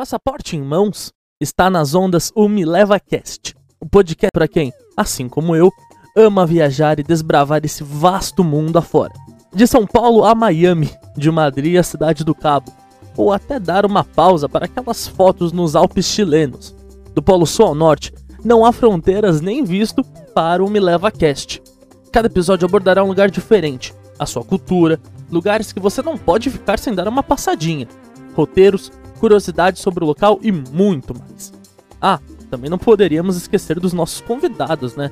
Passaporte em mãos, está nas ondas o Me Leva Cast, o podcast para quem, assim como eu, ama viajar e desbravar esse vasto mundo afora. De São Paulo a Miami, de Madrid à Cidade do Cabo, ou até dar uma pausa para aquelas fotos nos Alpes chilenos. Do Polo Sul ao Norte, não há fronteiras nem visto para o Me Leva Cast. Cada episódio abordará um lugar diferente, a sua cultura, lugares que você não pode ficar sem dar uma passadinha, roteiros, curiosidades sobre o local e muito mais. Ah, também não poderíamos esquecer dos nossos convidados, né?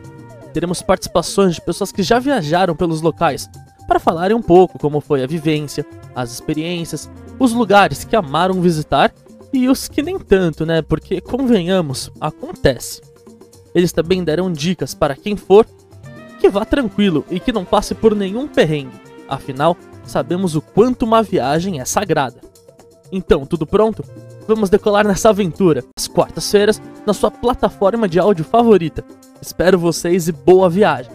Teremos participações de pessoas que já viajaram pelos locais para falarem um pouco como foi a vivência, as experiências, os lugares que amaram visitar e os que nem tanto, né? Porque convenhamos, acontece. Eles também deram dicas para quem for que vá tranquilo e que não passe por nenhum perrengue. Afinal, sabemos o quanto uma viagem é sagrada. Então, tudo pronto? Vamos decolar nessa aventura, às quartas-feiras, na sua plataforma de áudio favorita. Espero vocês e boa viagem.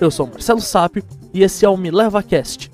Eu sou Marcelo Sápio e esse é o Me Leva Cast,